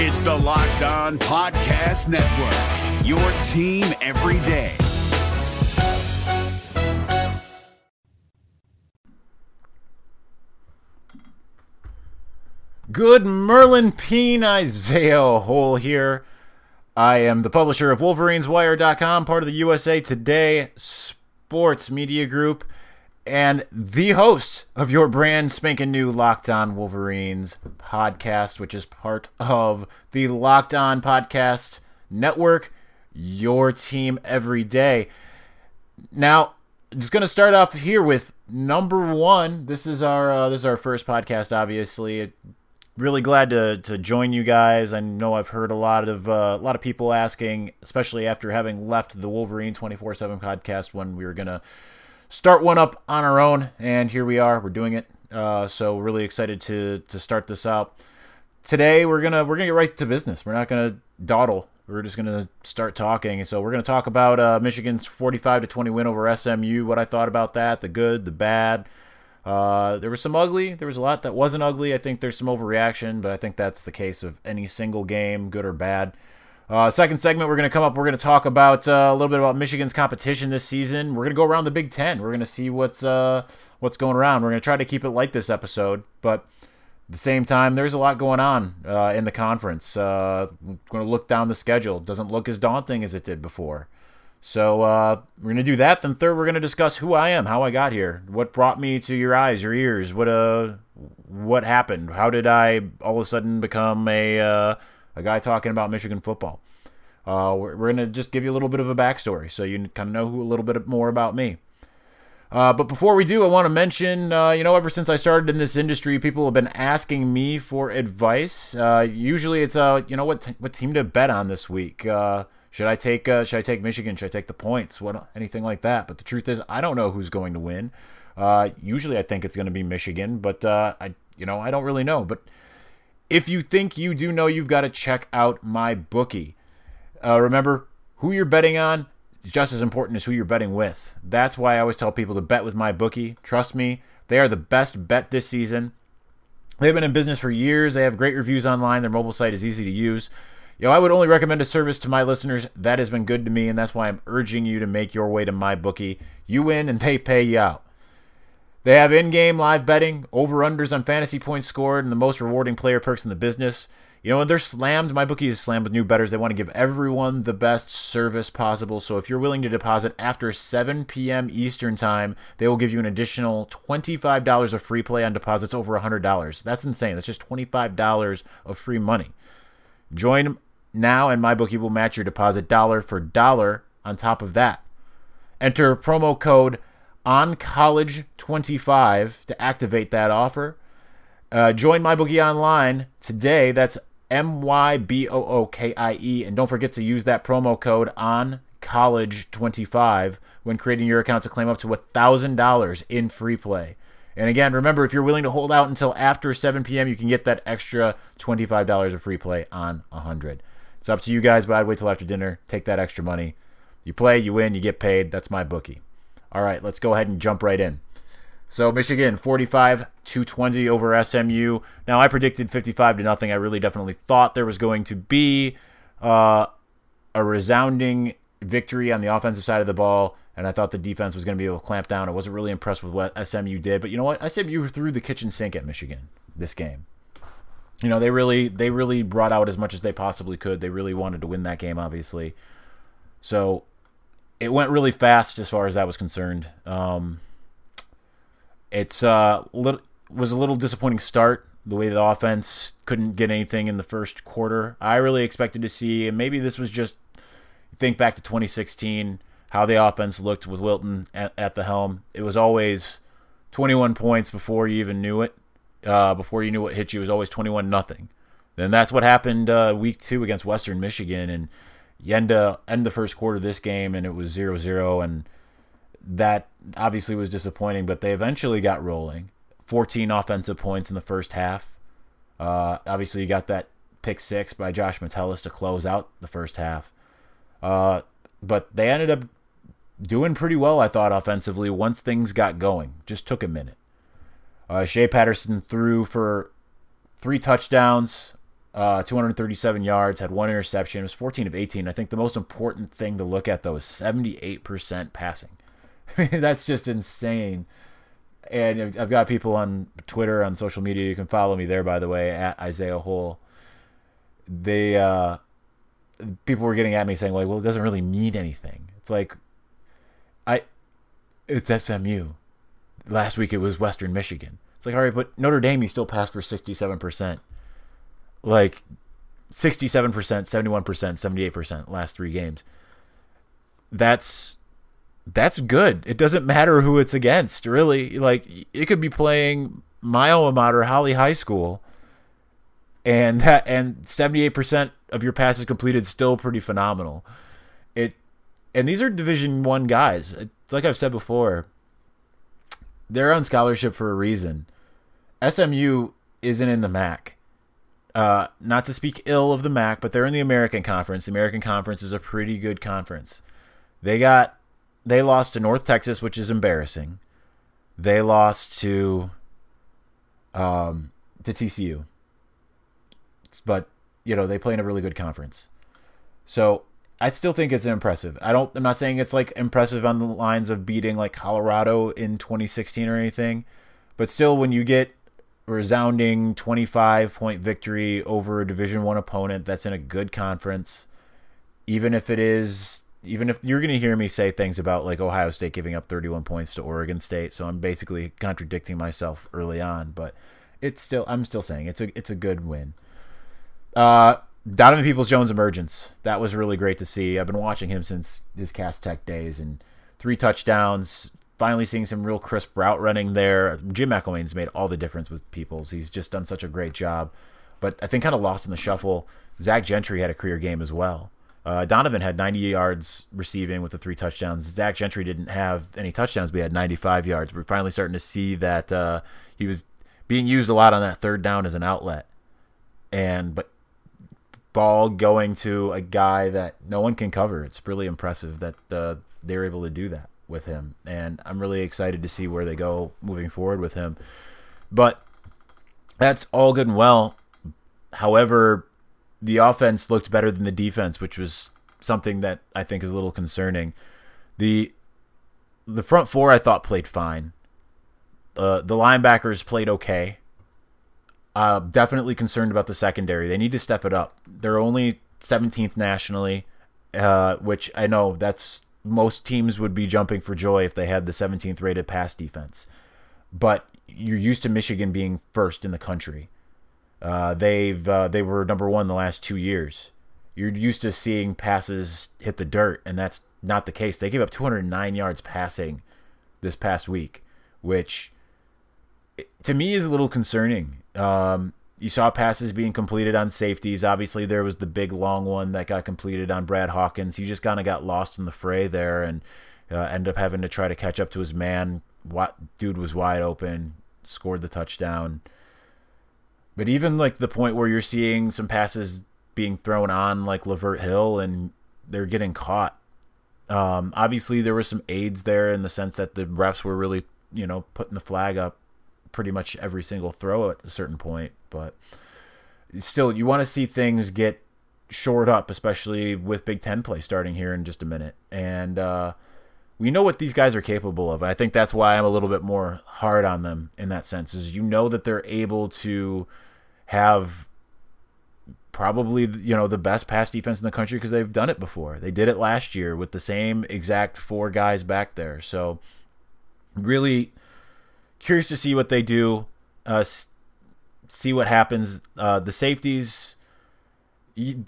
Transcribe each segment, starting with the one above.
It's the Locked On Podcast Network, your team every day. Good Merlin Peen, Isaiah Hole here. I am the publisher of WolverinesWire.com, part of the USA Today Sports Media Group, and the host of your brand spanking new Locked On Wolverines podcast, which is part of the Locked On Podcast Network, your team every day. Now, just going to start off here with number one. This is our uh, this is our first podcast. Obviously, really glad to to join you guys. I know I've heard a lot of uh, a lot of people asking, especially after having left the Wolverine twenty four seven podcast when we were gonna start one up on our own, and here we are. We're doing it. Uh, so really excited to to start this out. Today we're gonna we're gonna get right to business. We're not gonna dawdle. We're just gonna start talking. So we're gonna talk about uh, Michigan's forty five to twenty win over SMU. What I thought about that, the good, the bad. Uh, there was some ugly. There was a lot that wasn't ugly. I think there's some overreaction, but I think that's the case of any single game, good or bad. Uh, second segment, we're going to come up. We're going to talk about uh, a little bit about Michigan's competition this season. We're going to go around the Big Ten. We're going to see what's uh, what's going around. We're going to try to keep it light this episode, but at the same time, there's a lot going on uh, in the conference. Uh, going to look down the schedule. Doesn't look as daunting as it did before. So uh, we're gonna do that. Then third, we're gonna discuss who I am, how I got here, what brought me to your eyes, your ears, what uh, what happened, how did I all of a sudden become a a guy talking about Michigan football. Uh, we're, we're gonna just give you a little bit of a backstory, so you kind of know who a little bit more about me. Uh, but before we do, I want to mention, uh, you know, ever since I started in this industry, people have been asking me for advice. Uh, usually, it's uh, you know, what t- what team to bet on this week. Uh, should I take uh, should I take Michigan? Should I take the points? What anything like that? But the truth is, I don't know who's going to win. Uh, usually, I think it's going to be Michigan, but I you know I don't really know. But if you think you do know, you've got to check out my bookie. Uh, remember who you're betting on is just as important as who you're betting with. That's why I always tell people to bet with my bookie. Trust me, they are the best bet this season. They've been in business for years. They have great reviews online. Their mobile site is easy to use. Yo, I would only recommend a service to my listeners that has been good to me, and that's why I'm urging you to make your way to my bookie. You win, and they pay you out. They have in-game live betting, over/unders on fantasy points scored, and the most rewarding player perks in the business. You know, when they're slammed, my bookie is slammed with new betters. They want to give everyone the best service possible. So if you're willing to deposit after 7 p.m. Eastern time, they will give you an additional $25 of free play on deposits over $100. That's insane. That's just $25 of free money. Join now, and my bookie will match your deposit dollar for dollar on top of that. Enter promo code OnCollege25 to activate that offer. Uh, join MyBookie online today. That's M Y B O O K I E. And don't forget to use that promo code on college 25 when creating your account to claim up to $1,000 in free play. And again, remember, if you're willing to hold out until after 7 p.m., you can get that extra $25 of free play on 100 It's up to you guys, but I'd wait till after dinner. Take that extra money. You play, you win, you get paid. That's my bookie. All right, let's go ahead and jump right in. So Michigan 45 to 20 over SMU. Now I predicted 55 to nothing. I really definitely thought there was going to be uh, a resounding victory on the offensive side of the ball, and I thought the defense was going to be able to clamp down. I wasn't really impressed with what SMU did, but you know what? SMU threw the kitchen sink at Michigan this game. You know they really they really brought out as much as they possibly could. They really wanted to win that game, obviously. So it went really fast as far as that was concerned. Um, it's uh little, was a little disappointing start the way the offense couldn't get anything in the first quarter. I really expected to see, and maybe this was just think back to 2016, how the offense looked with Wilton at, at the helm. It was always 21 points before you even knew it. Uh, before you knew what hit you, it was always 21 nothing. Then that's what happened uh, week two against Western Michigan, and you end, end the first quarter of this game, and it was 0-0, and that obviously was disappointing. But they eventually got rolling. 14 offensive points in the first half. Uh, obviously, you got that pick six by Josh Metellus to close out the first half. Uh, but they ended up doing pretty well, I thought, offensively once things got going. Just took a minute. Uh, Shea Patterson threw for three touchdowns, uh, 237 yards, had one interception. It was 14 of 18. I think the most important thing to look at though is 78% passing. that's just insane. And I've got people on Twitter, on social media. You can follow me there, by the way, at Isaiah Hole. They uh, people were getting at me saying, like, well, it doesn't really mean anything. It's like, I, it's SMU. Last week it was Western Michigan. It's like, all right, but Notre Dame, you still passed for 67%. Like, 67%, 71%, 78% last three games. That's that's good. It doesn't matter who it's against, really. Like it could be playing my alma mater, Holly High School, and that and seventy eight percent of your passes completed still pretty phenomenal. It and these are Division One guys. It's like I've said before. They're on scholarship for a reason. SMU isn't in the MAC. Uh, not to speak ill of the MAC, but they're in the American Conference. The American Conference is a pretty good conference. They got they lost to North Texas, which is embarrassing. They lost to um, to TCU, but you know they play in a really good conference. So I still think it's impressive. I don't. I'm not saying it's like impressive on the lines of beating like Colorado in 2016 or anything, but still, when you get resounding 25 point victory over a Division One opponent that's in a good conference, even if it is even if you're going to hear me say things about like Ohio State giving up 31 points to Oregon State, so I'm basically contradicting myself early on, but it's still I'm still saying it's a it's a good win. Uh, Donovan Peoples Jones emergence that was really great to see. I've been watching him since his Cass Tech days and three touchdowns. Finally seeing some real crisp route running there. Jim McElwain's made all the difference with Peoples. He's just done such a great job. But I think kind of lost in the shuffle. Zach Gentry had a career game as well. Uh, Donovan had 90 yards receiving with the three touchdowns. Zach Gentry didn't have any touchdowns, but he had 95 yards. We're finally starting to see that uh, he was being used a lot on that third down as an outlet. And but ball going to a guy that no one can cover. It's really impressive that uh, they're able to do that with him, and I'm really excited to see where they go moving forward with him. But that's all good and well. However, the offense looked better than the defense, which was something that I think is a little concerning. The the front four I thought played fine. Uh, the linebackers played okay. Uh, definitely concerned about the secondary. They need to step it up. They're only 17th nationally, uh, which I know that's most teams would be jumping for joy if they had the 17th rated pass defense. But you're used to Michigan being first in the country. Uh, they've uh, they were number one the last two years. You're used to seeing passes hit the dirt, and that's not the case. They gave up 209 yards passing this past week, which to me is a little concerning. Um, you saw passes being completed on safeties. Obviously, there was the big long one that got completed on Brad Hawkins. He just kind of got lost in the fray there and uh, ended up having to try to catch up to his man. What dude was wide open, scored the touchdown. But even like the point where you're seeing some passes being thrown on like Lavert Hill and they're getting caught. Um, obviously, there were some aids there in the sense that the refs were really, you know, putting the flag up pretty much every single throw at a certain point. But still, you want to see things get shored up, especially with Big Ten play starting here in just a minute. And uh, we know what these guys are capable of. I think that's why I'm a little bit more hard on them in that sense. Is you know that they're able to have probably you know the best pass defense in the country because they've done it before. They did it last year with the same exact four guys back there. So really curious to see what they do. Uh, see what happens. Uh, the safeties.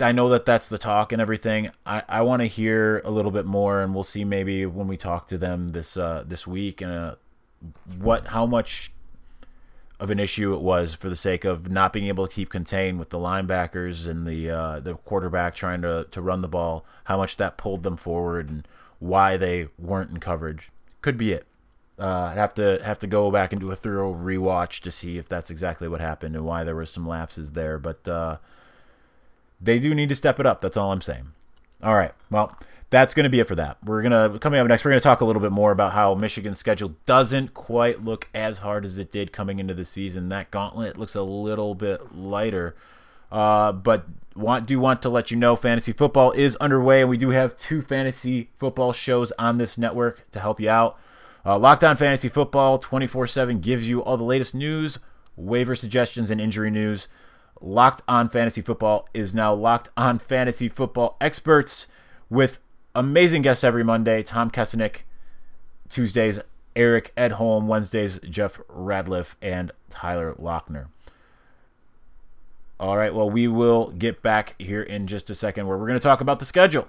I know that that's the talk and everything. I, I want to hear a little bit more, and we'll see maybe when we talk to them this uh, this week and uh, what how much of an issue it was for the sake of not being able to keep contained with the linebackers and the uh, the quarterback trying to to run the ball. How much that pulled them forward and why they weren't in coverage could be it. Uh, I'd have to have to go back and do a thorough rewatch to see if that's exactly what happened and why there were some lapses there. But uh, they do need to step it up. That's all I'm saying. All right. Well, that's going to be it for that. We're going to coming up next. We're going to talk a little bit more about how Michigan's schedule doesn't quite look as hard as it did coming into the season. That gauntlet looks a little bit lighter. Uh, but want do want to let you know fantasy football is underway, and we do have two fantasy football shows on this network to help you out. Uh, Locked On Fantasy Football 24 7 gives you all the latest news, waiver suggestions, and injury news. Locked On Fantasy Football is now Locked On Fantasy Football Experts with amazing guests every Monday. Tom Kessenich, Tuesdays, Eric Edholm, Wednesdays, Jeff Ratcliffe, and Tyler Loechner. All right, well, we will get back here in just a second where we're going to talk about the schedule.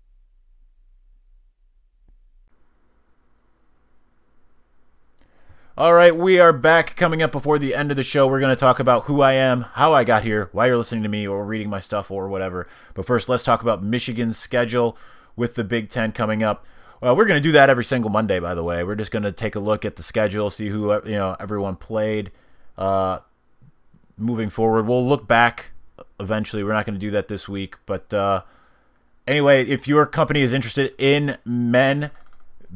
All right, we are back. Coming up before the end of the show, we're going to talk about who I am, how I got here, why you're listening to me, or reading my stuff, or whatever. But first, let's talk about Michigan's schedule with the Big Ten coming up. Well, we're going to do that every single Monday, by the way. We're just going to take a look at the schedule, see who you know everyone played. Uh, moving forward, we'll look back eventually. We're not going to do that this week, but uh, anyway, if your company is interested in men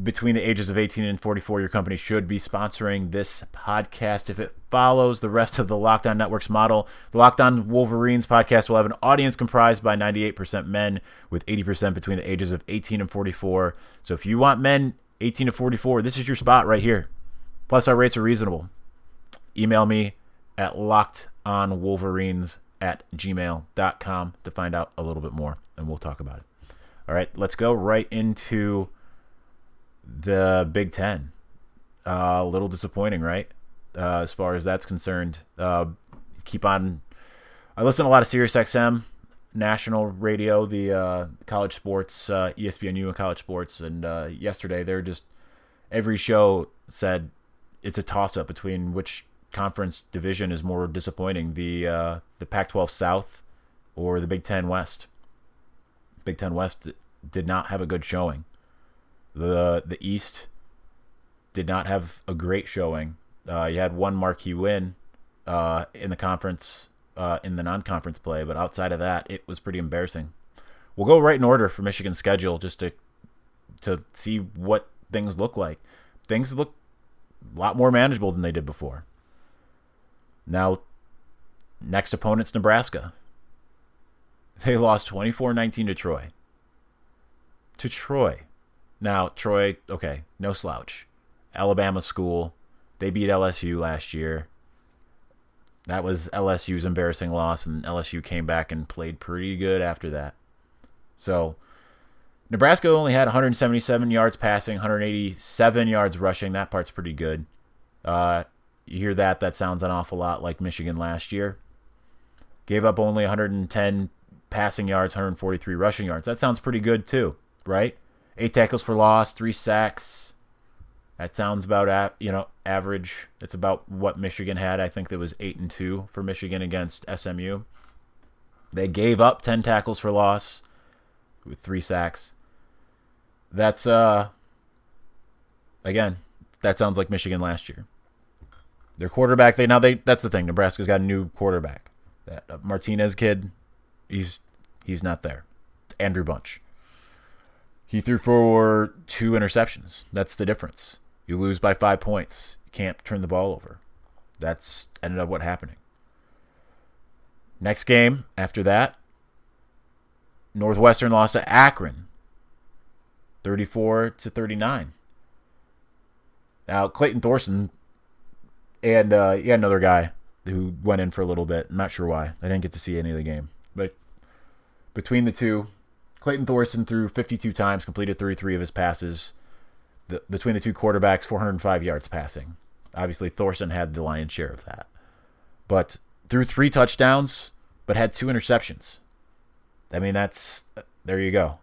between the ages of 18 and 44, your company should be sponsoring this podcast. If it follows the rest of the Locked On Network's model, the Locked On Wolverines podcast will have an audience comprised by 98% men, with 80% between the ages of 18 and 44. So if you want men 18 to 44, this is your spot right here. Plus, our rates are reasonable. Email me at lockedonwolverines at gmail.com to find out a little bit more, and we'll talk about it. All right, let's go right into the Big Ten. Uh, a little disappointing, right? Uh, as far as that's concerned. Uh, keep on. I listen to a lot of Sirius XM, national radio, the uh, college sports, uh, ESPNU and college sports. And uh, yesterday, they're just every show said it's a toss up between which conference division is more disappointing the the Pac-12 South or the Big Ten West. Big Ten West did not have a good showing. The the East did not have a great showing. Uh, you had one marquee win uh, in the conference uh, in the non-conference play, but outside of that, it was pretty embarrassing. We'll go right in order for Michigan's schedule just to to see what things look like. Things look a lot more manageable than they did before. Now, next opponent's Nebraska. They lost 24-19 to Troy. To Troy. Now, Troy, okay, no slouch. Alabama school. They beat LSU last year. That was LSU's embarrassing loss, and LSU came back and played pretty good after that. So, Nebraska only had 177 yards passing, 187 yards rushing. That part's pretty good. Uh, you hear that? That sounds an awful lot like Michigan last year. Gave up only 110 passing yards, 143 rushing yards. That sounds pretty good too, right? Eight tackles for loss, three sacks. That sounds about you know average. It's about what Michigan had. I think that was eight and two for Michigan against SMU. They gave up ten tackles for loss with three sacks. That's uh again, that sounds like Michigan last year. Their quarterback, they now they that's the thing. Nebraska's got a new quarterback. That uh, Martinez kid, he's he's not there. Andrew Bunch. He threw for two interceptions. That's the difference. You lose by five points. You can't turn the ball over. That's ended up what happening. Next game after that, Northwestern lost to Akron, 34 to 39. Now Clayton Thorson and uh, yeah, another guy who went in for a little bit. I'm not sure why. I didn't get to see any of the game, but between the two, Clayton Thorson threw 52 times, completed 33 of his passes. The, between the two quarterbacks, 405 yards passing. Obviously, Thorson had the lion's share of that. But threw three touchdowns, but had two interceptions. I mean, that's there you go.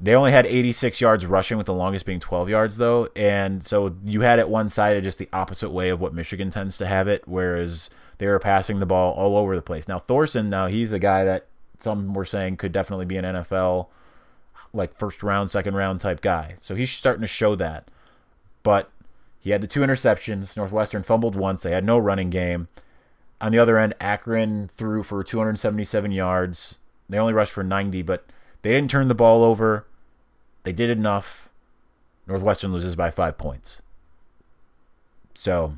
They only had 86 yards rushing, with the longest being 12 yards, though. And so you had it one sided just the opposite way of what Michigan tends to have it, whereas they were passing the ball all over the place. Now, Thorson, now he's a guy that some were saying could definitely be an NFL, like first round, second round type guy. So he's starting to show that. But he had the two interceptions. Northwestern fumbled once. They had no running game. On the other end, Akron threw for 277 yards. They only rushed for 90, but they didn't turn the ball over. They did enough. Northwestern loses by five points. So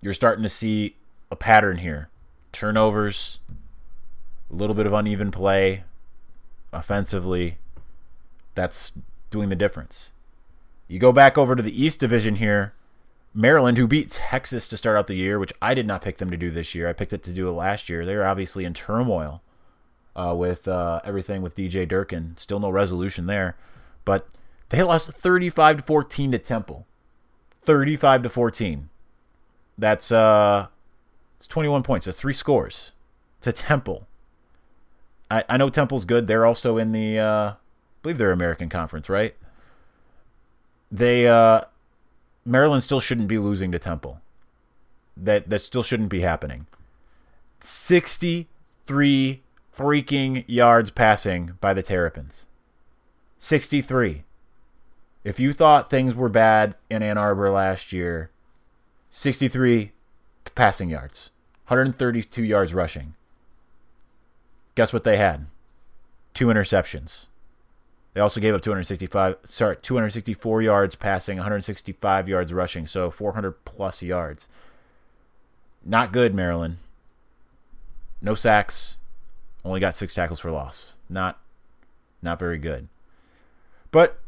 you're starting to see a pattern here turnovers, a little bit of uneven play offensively. That's doing the difference. You go back over to the East Division here. Maryland, who beat Texas to start out the year, which I did not pick them to do this year. I picked it to do it last year. They're obviously in turmoil uh, with uh, everything with DJ Durkin. Still no resolution there, but they lost 35 to 14 to Temple. 35 to 14. That's uh, it's 21 points. That's three scores to Temple. I, I know Temple's good. They're also in the, uh, I believe they're American Conference, right? They uh, Maryland still shouldn't be losing to Temple. That that still shouldn't be happening. 63 freaking yards passing by the Terrapins. 63. If you thought things were bad in Ann Arbor last year, 63 passing yards, 132 yards rushing. Guess what they had? Two interceptions. They also gave up 265, sorry, 264 yards passing, 165 yards rushing, so 400 plus yards. Not good, Maryland. No sacks, only got six tackles for loss. Not not very good. But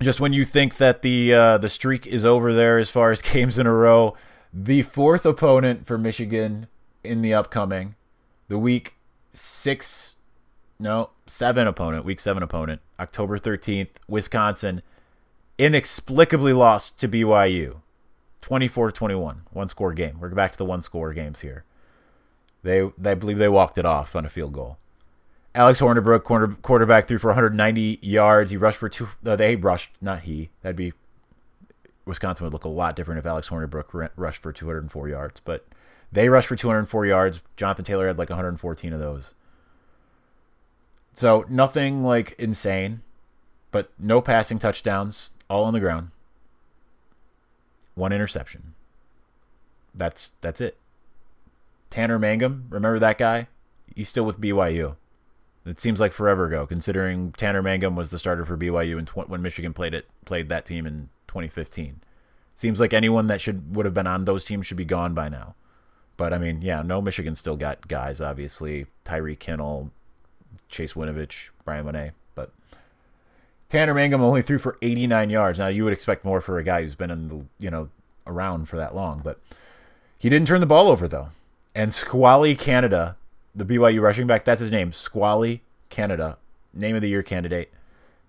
just when you think that the uh, the streak is over there as far as games in a row, the fourth opponent for Michigan in the upcoming, the week six, no seven opponent, week seven opponent, October thirteenth, Wisconsin, inexplicably lost to BYU, 24-21, one score game. We're back to the one score games here. They, they believe they walked it off on a field goal. Alex Hornibrook, corner, quarterback, threw for 190 yards. He rushed for two. Uh, they rushed, not he. That'd be Wisconsin would look a lot different if Alex Hornibrook rushed for 204 yards. But they rushed for 204 yards. Jonathan Taylor had like 114 of those. So nothing like insane, but no passing touchdowns, all on the ground. One interception. That's that's it. Tanner Mangum, remember that guy? He's still with BYU. It seems like forever ago, considering Tanner Mangum was the starter for BYU in tw- when Michigan played it played that team in 2015. Seems like anyone that should would have been on those teams should be gone by now. But I mean, yeah, no, Michigan still got guys. Obviously, Tyree Kinnel, Chase Winovich, Bryan Mone. but Tanner Mangum only threw for 89 yards. Now you would expect more for a guy who's been in the you know around for that long, but he didn't turn the ball over though. And Squally Canada, the BYU rushing back, that's his name. Squally Canada, name of the year candidate.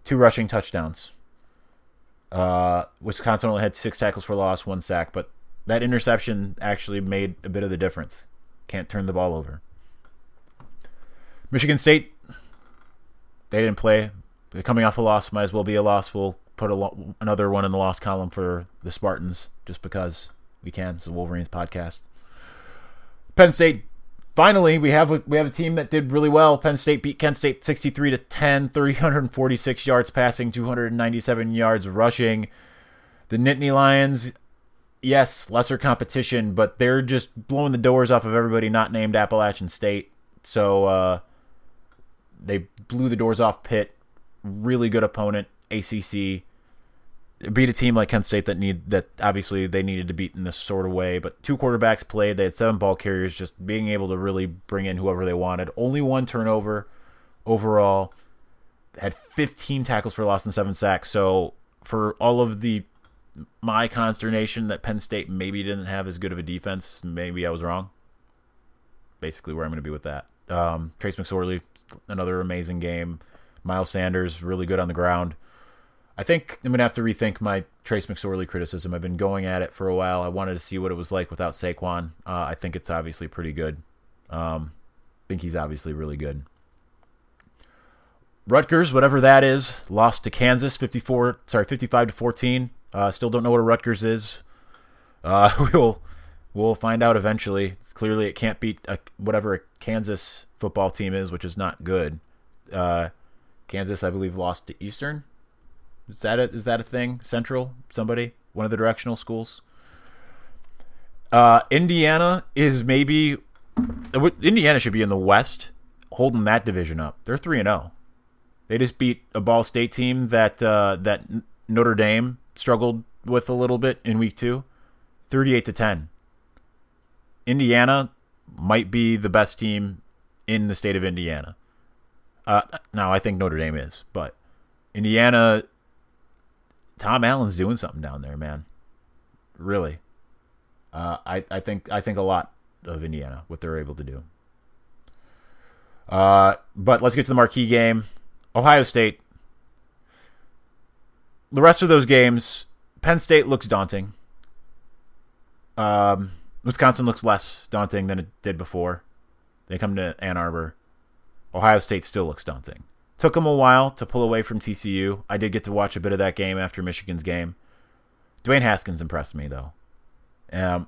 Two rushing touchdowns. Uh, Wisconsin only had six tackles for loss, one sack, but that interception actually made a bit of the difference. Can't turn the ball over. Michigan State, they didn't play. They're coming off a loss, might as well be a loss. We'll put lo- another one in the loss column for the Spartans just because we can. It's the Wolverines podcast. Penn State finally we have a, we have a team that did really well. Penn State beat Kent State 63 to 10, 346 yards passing, 297 yards rushing. The Nittany Lions, yes, lesser competition, but they're just blowing the doors off of everybody not named Appalachian State. So uh, they blew the doors off Pitt. Really good opponent, ACC beat a team like Kent State that need that obviously they needed to beat in this sort of way. But two quarterbacks played. They had seven ball carriers, just being able to really bring in whoever they wanted. Only one turnover overall. Had 15 tackles for loss and seven sacks. So for all of the my consternation that Penn State maybe didn't have as good of a defense, maybe I was wrong. Basically, where I'm going to be with that. Um, Trace McSorley, another amazing game. Miles Sanders, really good on the ground. I think I'm gonna have to rethink my Trace McSorley criticism. I've been going at it for a while. I wanted to see what it was like without Saquon. Uh, I think it's obviously pretty good. Um, I think he's obviously really good. Rutgers, whatever that is, lost to Kansas 54, sorry, 55 to 14. Uh, still don't know what a Rutgers is. Uh, we'll we'll find out eventually. Clearly, it can't beat a, whatever a Kansas football team is, which is not good. Uh, Kansas, I believe, lost to Eastern. Is that a, is that a thing? Central? Somebody? One of the directional schools? Uh, Indiana is maybe Indiana should be in the West, holding that division up. They're three and zero. They just beat a Ball State team that uh, that Notre Dame struggled with a little bit in week two, thirty-eight to ten. Indiana might be the best team in the state of Indiana. Uh, now I think Notre Dame is, but Indiana, Tom Allen's doing something down there, man. Really. Uh, I, I think I think a lot of Indiana what they're able to do. Uh, but let's get to the marquee game, Ohio State. The rest of those games, Penn State looks daunting. Um, Wisconsin looks less daunting than it did before. They come to Ann Arbor. Ohio State still looks daunting. Took them a while to pull away from TCU. I did get to watch a bit of that game after Michigan's game. Dwayne Haskins impressed me though. Um,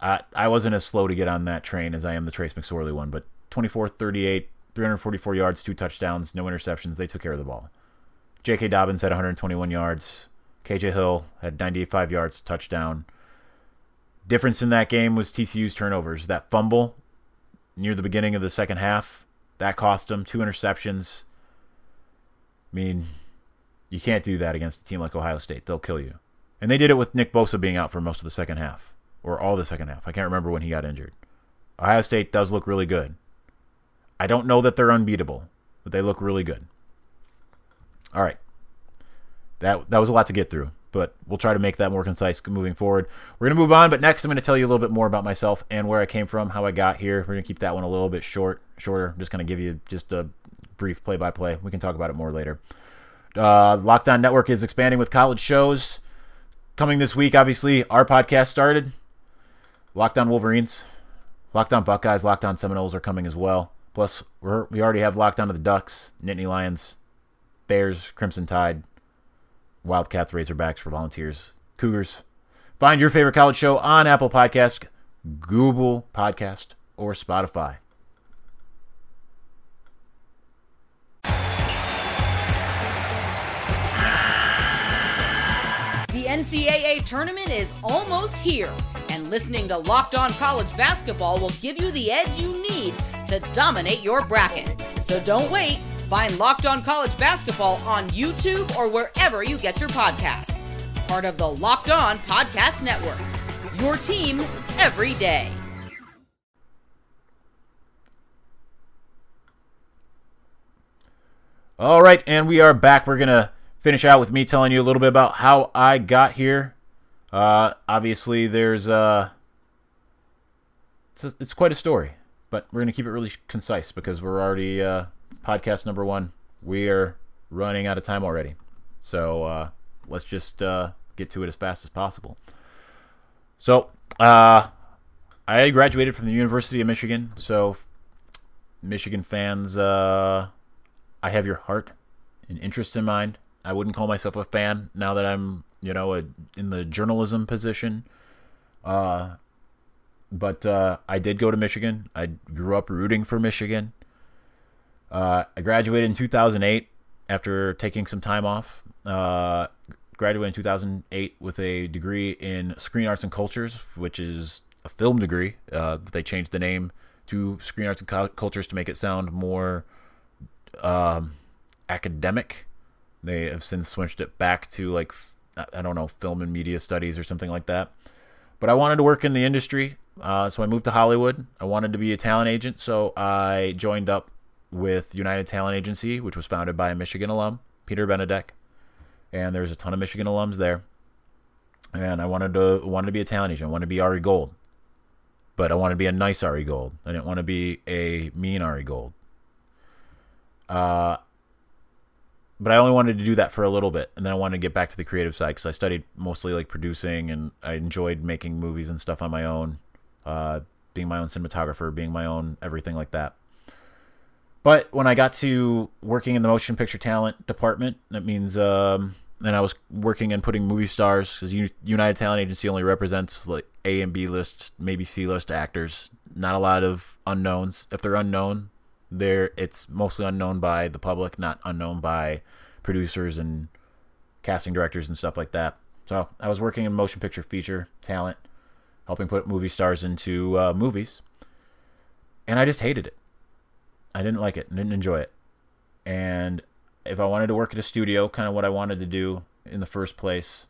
I I wasn't as slow to get on that train as I am the Trace McSorley one, but 24 38, 344 yards, two touchdowns, no interceptions. They took care of the ball. J.K. Dobbins had 121 yards. KJ Hill had 95 yards, touchdown. Difference in that game was TCU's turnovers. That fumble near the beginning of the second half, that cost them two interceptions. I mean, you can't do that against a team like Ohio State. They'll kill you. And they did it with Nick Bosa being out for most of the second half, or all the second half. I can't remember when he got injured. Ohio State does look really good. I don't know that they're unbeatable, but they look really good. All right. That that was a lot to get through but we'll try to make that more concise moving forward. We're going to move on, but next I'm going to tell you a little bit more about myself and where I came from, how I got here. We're going to keep that one a little bit short, shorter. I'm just going to give you just a brief play-by-play. We can talk about it more later. Uh, Locked On Network is expanding with college shows. Coming this week, obviously, our podcast started. Locked On Wolverines, Locked On Buckeyes, Locked On Seminoles are coming as well. Plus, we're, we already have Locked On to the Ducks, Nittany Lions, Bears, Crimson Tide, Wildcats, Razorbacks for volunteers, Cougars. Find your favorite college show on Apple Podcast, Google Podcast, or Spotify. The NCAA tournament is almost here, and listening to Locked On College Basketball will give you the edge you need to dominate your bracket. So don't wait. Find Locked On College Basketball on YouTube or wherever you get your podcasts. Part of the Locked On Podcast Network. Your team every day. All right, and we are back. We're going to finish out with me telling you a little bit about how I got here. Uh, obviously, there's uh, it's, a, it's quite a story, but we're going to keep it really concise because we're already uh, podcast number one. We are running out of time already. So uh, let's just uh, get to it as fast as possible. So uh, I graduated from the University of Michigan. So, Michigan fans, uh, I have your heart and interest in mind. I wouldn't call myself a fan now that I'm, you know, a, in the journalism position. Uh, but uh, I did go to Michigan. I grew up rooting for Michigan. Uh, I graduated in 2008 after taking some time off. Uh, graduated in 2008 with a degree in Screen Arts and Cultures, which is a film degree. Uh, they changed the name to Screen Arts and Cultures to make it sound more um, academic. They have since switched it back to like I don't know, film and media studies or something like that. But I wanted to work in the industry, uh, so I moved to Hollywood. I wanted to be a talent agent, so I joined up with United Talent Agency, which was founded by a Michigan alum, Peter Benedek, and there's a ton of Michigan alums there. And I wanted to wanted to be a talent agent. I wanted to be Ari Gold, but I wanted to be a nice Ari Gold. I didn't want to be a mean Ari Gold. Uh, but I only wanted to do that for a little bit, and then I wanted to get back to the creative side because I studied mostly like producing, and I enjoyed making movies and stuff on my own, uh, being my own cinematographer, being my own everything like that. But when I got to working in the motion picture talent department, that means, um, and I was working and putting movie stars because United Talent Agency only represents like A and B list, maybe C list actors. Not a lot of unknowns. If they're unknown, they're it's mostly unknown by the public, not unknown by producers and casting directors and stuff like that. So I was working in motion picture feature talent, helping put movie stars into uh, movies, and I just hated it. I didn't like it, didn't enjoy it, and if I wanted to work at a studio, kind of what I wanted to do in the first place,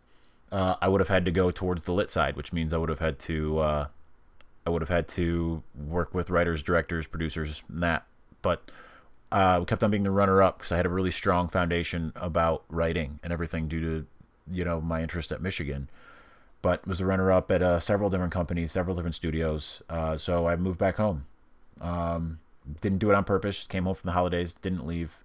uh, I would have had to go towards the lit side, which means I would have had to uh, I would have had to work with writers, directors, producers, and that. But uh, we kept on being the runner up because I had a really strong foundation about writing and everything due to you know my interest at Michigan. But was the runner up at uh, several different companies, several different studios. Uh, so I moved back home. Um, didn't do it on purpose. Came home from the holidays. Didn't leave.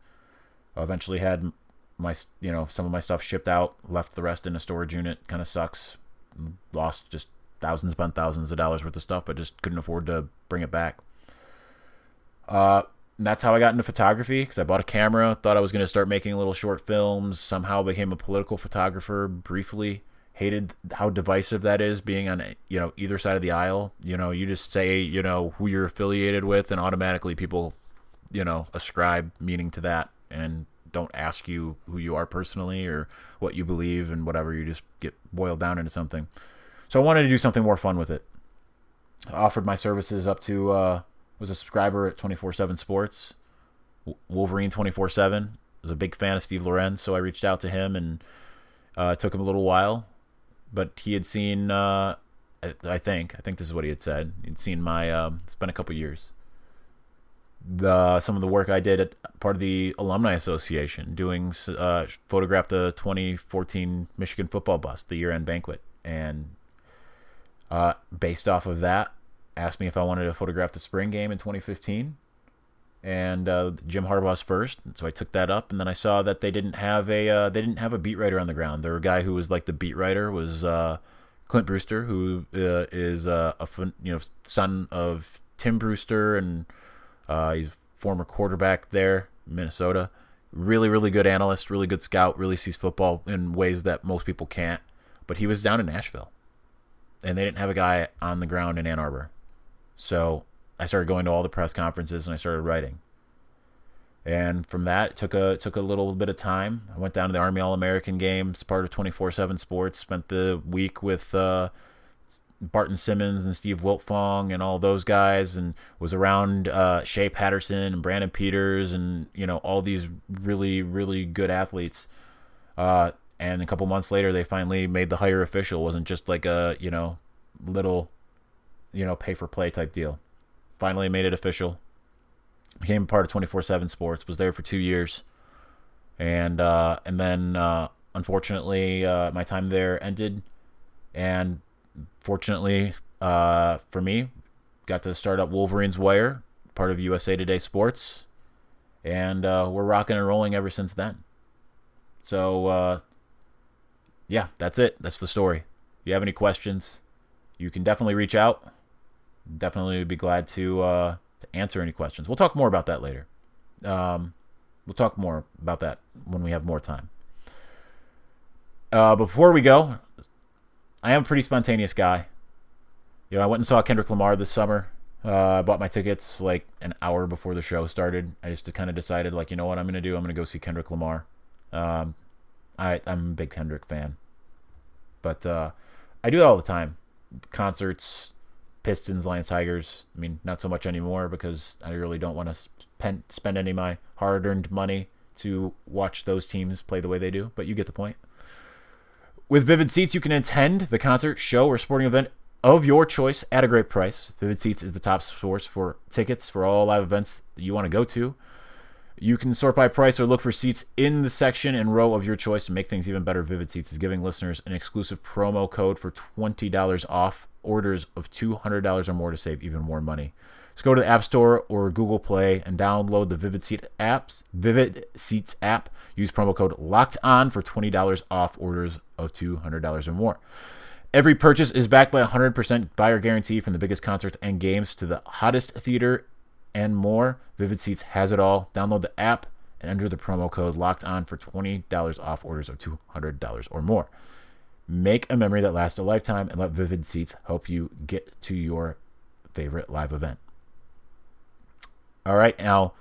Eventually had my you know some of my stuff shipped out. Left the rest in a storage unit. Kind of sucks. Lost just thousands upon thousands of dollars worth of stuff, but just couldn't afford to bring it back. Uh, that's how I got into photography because I bought a camera, thought I was going to start making little short films. Somehow became a political photographer briefly. Hated how divisive that is, being on you know either side of the aisle. You know, you just say you know who you're affiliated with, and automatically people, you know, ascribe meaning to that, and don't ask you who you are personally or what you believe and whatever. You just get boiled down into something. So I wanted to do something more fun with it. I offered my services up to uh, was a subscriber at 24/7 Sports. Wolverine 24/7 was a big fan of Steve Lorenz, so I reached out to him and uh, it took him a little while, but he had seen. Uh, I think I think this is what he had said. He'd seen my. Um, it's been a couple years. The some of the work I did at part of the alumni association, doing uh, photographed the 2014 Michigan football bus, the year-end banquet, and uh, based off of that, asked me if I wanted to photograph the spring game in 2015 and uh, Jim Harbaugh's first. So I took that up, and then I saw that they didn't have a uh, they didn't have a beat writer on the ground. Their guy who was like the beat writer was uh, Clint Brewster, who uh, is uh, a you know son of Tim Brewster, and uh, he's former quarterback there, Minnesota. Really, really good analyst, really good scout, really sees football in ways that most people can't. But he was down in Nashville, and they didn't have a guy on the ground in Ann Arbor. So I started going to all the press conferences and I started writing. And from that, it took a it took a little bit of time. I went down to the Army All American games, part of 24 7 Sports. Spent the week with uh, Barton Simmons and Steve Wiltfong and all those guys, and was around uh, Shea Patterson and Brandon Peters and you know all these really really good athletes. Uh, and a couple months later, they finally made the hire official. It wasn't just like a you know little you know, pay for play type deal. Finally made it official. Became a part of 24/7 Sports. Was there for two years, and uh, and then uh, unfortunately uh, my time there ended, and fortunately uh, for me, got to start up Wolverines Wire, part of USA Today Sports, and uh, we're rocking and rolling ever since then. So uh, yeah, that's it. That's the story. If you have any questions, you can definitely reach out definitely would be glad to uh, to answer any questions. We'll talk more about that later. Um, we'll talk more about that when we have more time. Uh, before we go, I am a pretty spontaneous guy. You know, I went and saw Kendrick Lamar this summer. Uh, I bought my tickets like an hour before the show started. I just kind of decided, like, you know what I'm going to do? I'm going to go see Kendrick Lamar. Um, I, I'm a big Kendrick fan. But uh, I do it all the time. Concerts, Pistons, Lions, Tigers. I mean, not so much anymore because I really don't want to spend any of my hard earned money to watch those teams play the way they do, but you get the point. With Vivid Seats, you can attend the concert, show, or sporting event of your choice at a great price. Vivid Seats is the top source for tickets for all live events that you want to go to. You can sort by price or look for seats in the section and row of your choice to make things even better. Vivid Seats is giving listeners an exclusive promo code for $20 off orders of $200 or more to save even more money. Just go to the App Store or Google Play and download the Vivid Seat apps, Vivid Seats app. Use promo code Locked On for $20 off orders of $200 or more. Every purchase is backed by a 100% buyer guarantee from the biggest concerts and games to the hottest theater and more. Vivid Seats has it all. Download the app and enter the promo code locked on for $20 off orders of $200 or more. Make a memory that lasts a lifetime and let Vivid Seats help you get to your favorite live event. All right, now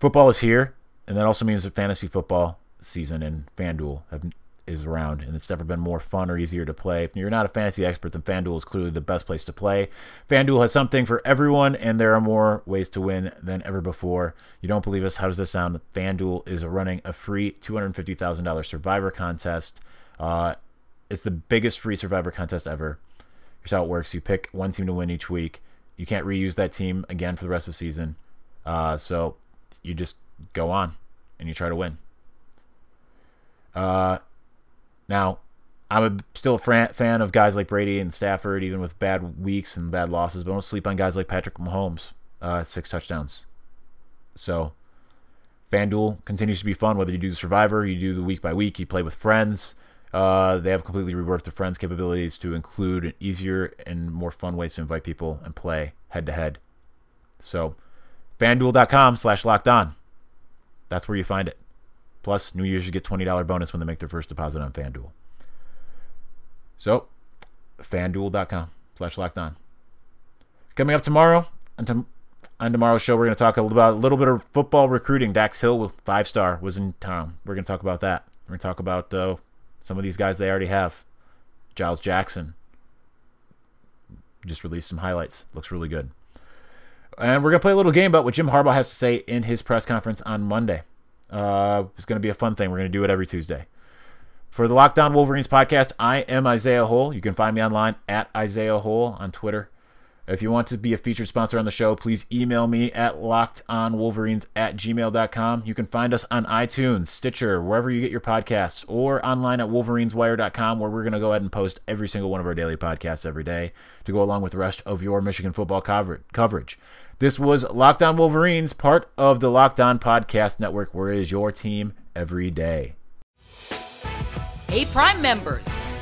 football is here, and that also means that fantasy football season and FanDuel have, is around, and it's never been more fun or easier to play. If you're not a fantasy expert, then FanDuel is clearly the best place to play. FanDuel has something for everyone, and there are more ways to win than ever before. You don't believe us? How does this sound? FanDuel is running a free $250,000 Survivor contest. Uh, it's the biggest free Survivor contest ever. Here's how it works: you pick one team to win each week. You can't reuse that team again for the rest of the season. Uh, so you just go on and you try to win. Uh, now, I'm a, still a fan, fan of guys like Brady and Stafford, even with bad weeks and bad losses. But I don't sleep on guys like Patrick Mahomes, uh, six touchdowns. So, FanDuel continues to be fun. Whether you do the Survivor, you do the week by week, you play with friends. Uh, they have completely reworked the friends capabilities to include an easier and more fun ways to invite people and play head to head. So, fanduel.com slash locked on. That's where you find it. Plus, new users get $20 bonus when they make their first deposit on FanDuel. So, fanduel.com slash locked on. Coming up tomorrow, on, on tomorrow's show, we're going to talk about a little bit of football recruiting. Dax Hill, five star, was in town. We're going to talk about that. We're going to talk about uh, some of these guys they already have. Giles Jackson just released some highlights. Looks really good. And we're to play a little game about what Jim Harbaugh has to say in his press conference on Monday. Uh, it's to be a fun thing. We're to do it every Tuesday. For the Locked On Wolverines podcast, I am Isaiah Hole. You can find me online at Isaiah Hole on Twitter. If you want to be a featured sponsor on the show, please email me at lockedonwolverines at gmail.com. You can find us on iTunes, Stitcher, wherever you get your podcasts, or online at wolverineswire.com, where we're going to go ahead and post every single one of our daily podcasts every day to go along with the rest of your Michigan football coverage. This was Locked On Wolverines, part of the Locked On Podcast Network, where it is your team every day. Hey, Prime members,